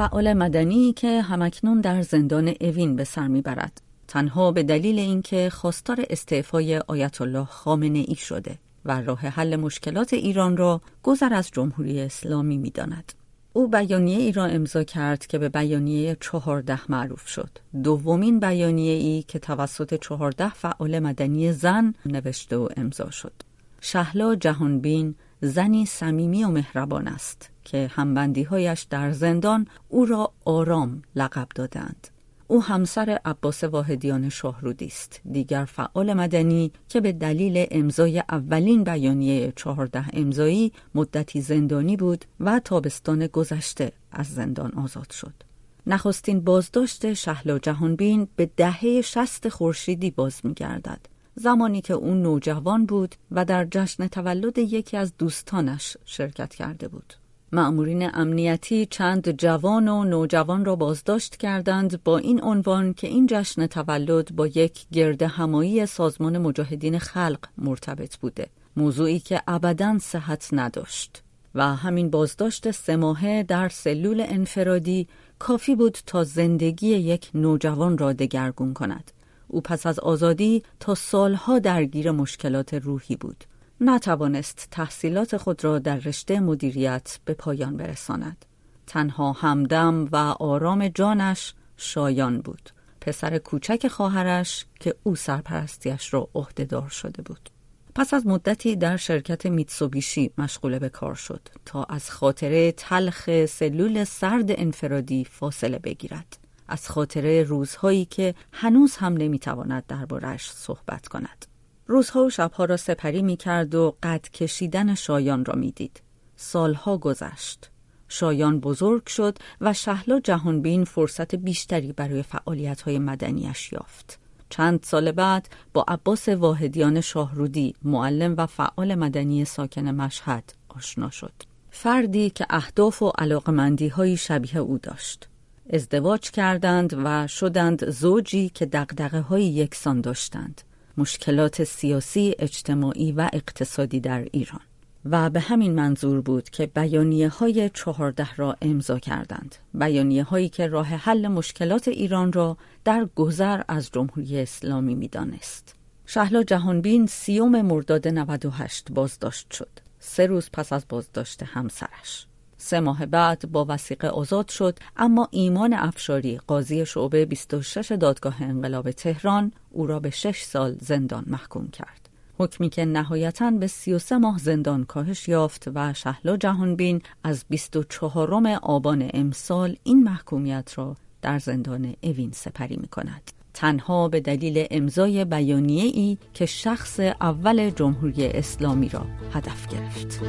فعال مدنی که همکنون در زندان اوین به سر می‌برد تنها به دلیل اینکه خواستار استعفای آیت الله خامنه ای شده و راه حل مشکلات ایران را گذر از جمهوری اسلامی می‌داند. او بیانیه ای را امضا کرد که به بیانیه چهارده معروف شد. دومین بیانیه ای که توسط چهارده فعال مدنی زن نوشته و امضا شد. شهلا جهانبین زنی صمیمی و مهربان است که هایش در زندان او را آرام لقب دادند. او همسر عباس واحدیان شاهرودی است دیگر فعال مدنی که به دلیل امضای اولین بیانیه چهارده امضایی مدتی زندانی بود و تابستان گذشته از زندان آزاد شد نخستین بازداشت شهلا جهانبین به دهه شست خورشیدی باز میگردد زمانی که او نوجوان بود و در جشن تولد یکی از دوستانش شرکت کرده بود. معمورین امنیتی چند جوان و نوجوان را بازداشت کردند با این عنوان که این جشن تولد با یک گرد همایی سازمان مجاهدین خلق مرتبط بوده. موضوعی که ابدا صحت نداشت. و همین بازداشت سه ماهه در سلول انفرادی کافی بود تا زندگی یک نوجوان را دگرگون کند. او پس از آزادی تا سالها درگیر مشکلات روحی بود نتوانست تحصیلات خود را در رشته مدیریت به پایان برساند. تنها همدم و آرام جانش شایان بود. پسر کوچک خواهرش که او سرپرستیش را عهدهدار شده بود. پس از مدتی در شرکت میتسوبیشی مشغول به کار شد تا از خاطره تلخ سلول سرد انفرادی فاصله بگیرد. از خاطره روزهایی که هنوز هم نمی‌تواند دربارش صحبت کند. روزها و شبها را سپری می کرد و قد کشیدن شایان را می دید. سالها گذشت. شایان بزرگ شد و شهلا جهانبین فرصت بیشتری برای فعالیت های مدنیش یافت. چند سال بعد با عباس واحدیان شاهرودی معلم و فعال مدنی ساکن مشهد آشنا شد. فردی که اهداف و علاقمندی های شبیه او داشت. ازدواج کردند و شدند زوجی که دقدقه های یکسان داشتند. مشکلات سیاسی، اجتماعی و اقتصادی در ایران. و به همین منظور بود که بیانیه های چهارده را امضا کردند. بیانیه هایی که راه حل مشکلات ایران را در گذر از جمهوری اسلامی می‌دانست. شهلا جهانبین سیوم مرداد 98 بازداشت شد. سه روز پس از بازداشت همسرش. سه ماه بعد با وسیقه آزاد شد اما ایمان افشاری قاضی شعبه 26 دادگاه انقلاب تهران او را به 6 سال زندان محکوم کرد. حکمی که نهایتا به 33 ماه زندان کاهش یافت و شهلا جهانبین از 24 آبان امسال این محکومیت را در زندان اوین سپری می کند. تنها به دلیل امضای بیانیه ای که شخص اول جمهوری اسلامی را هدف گرفت.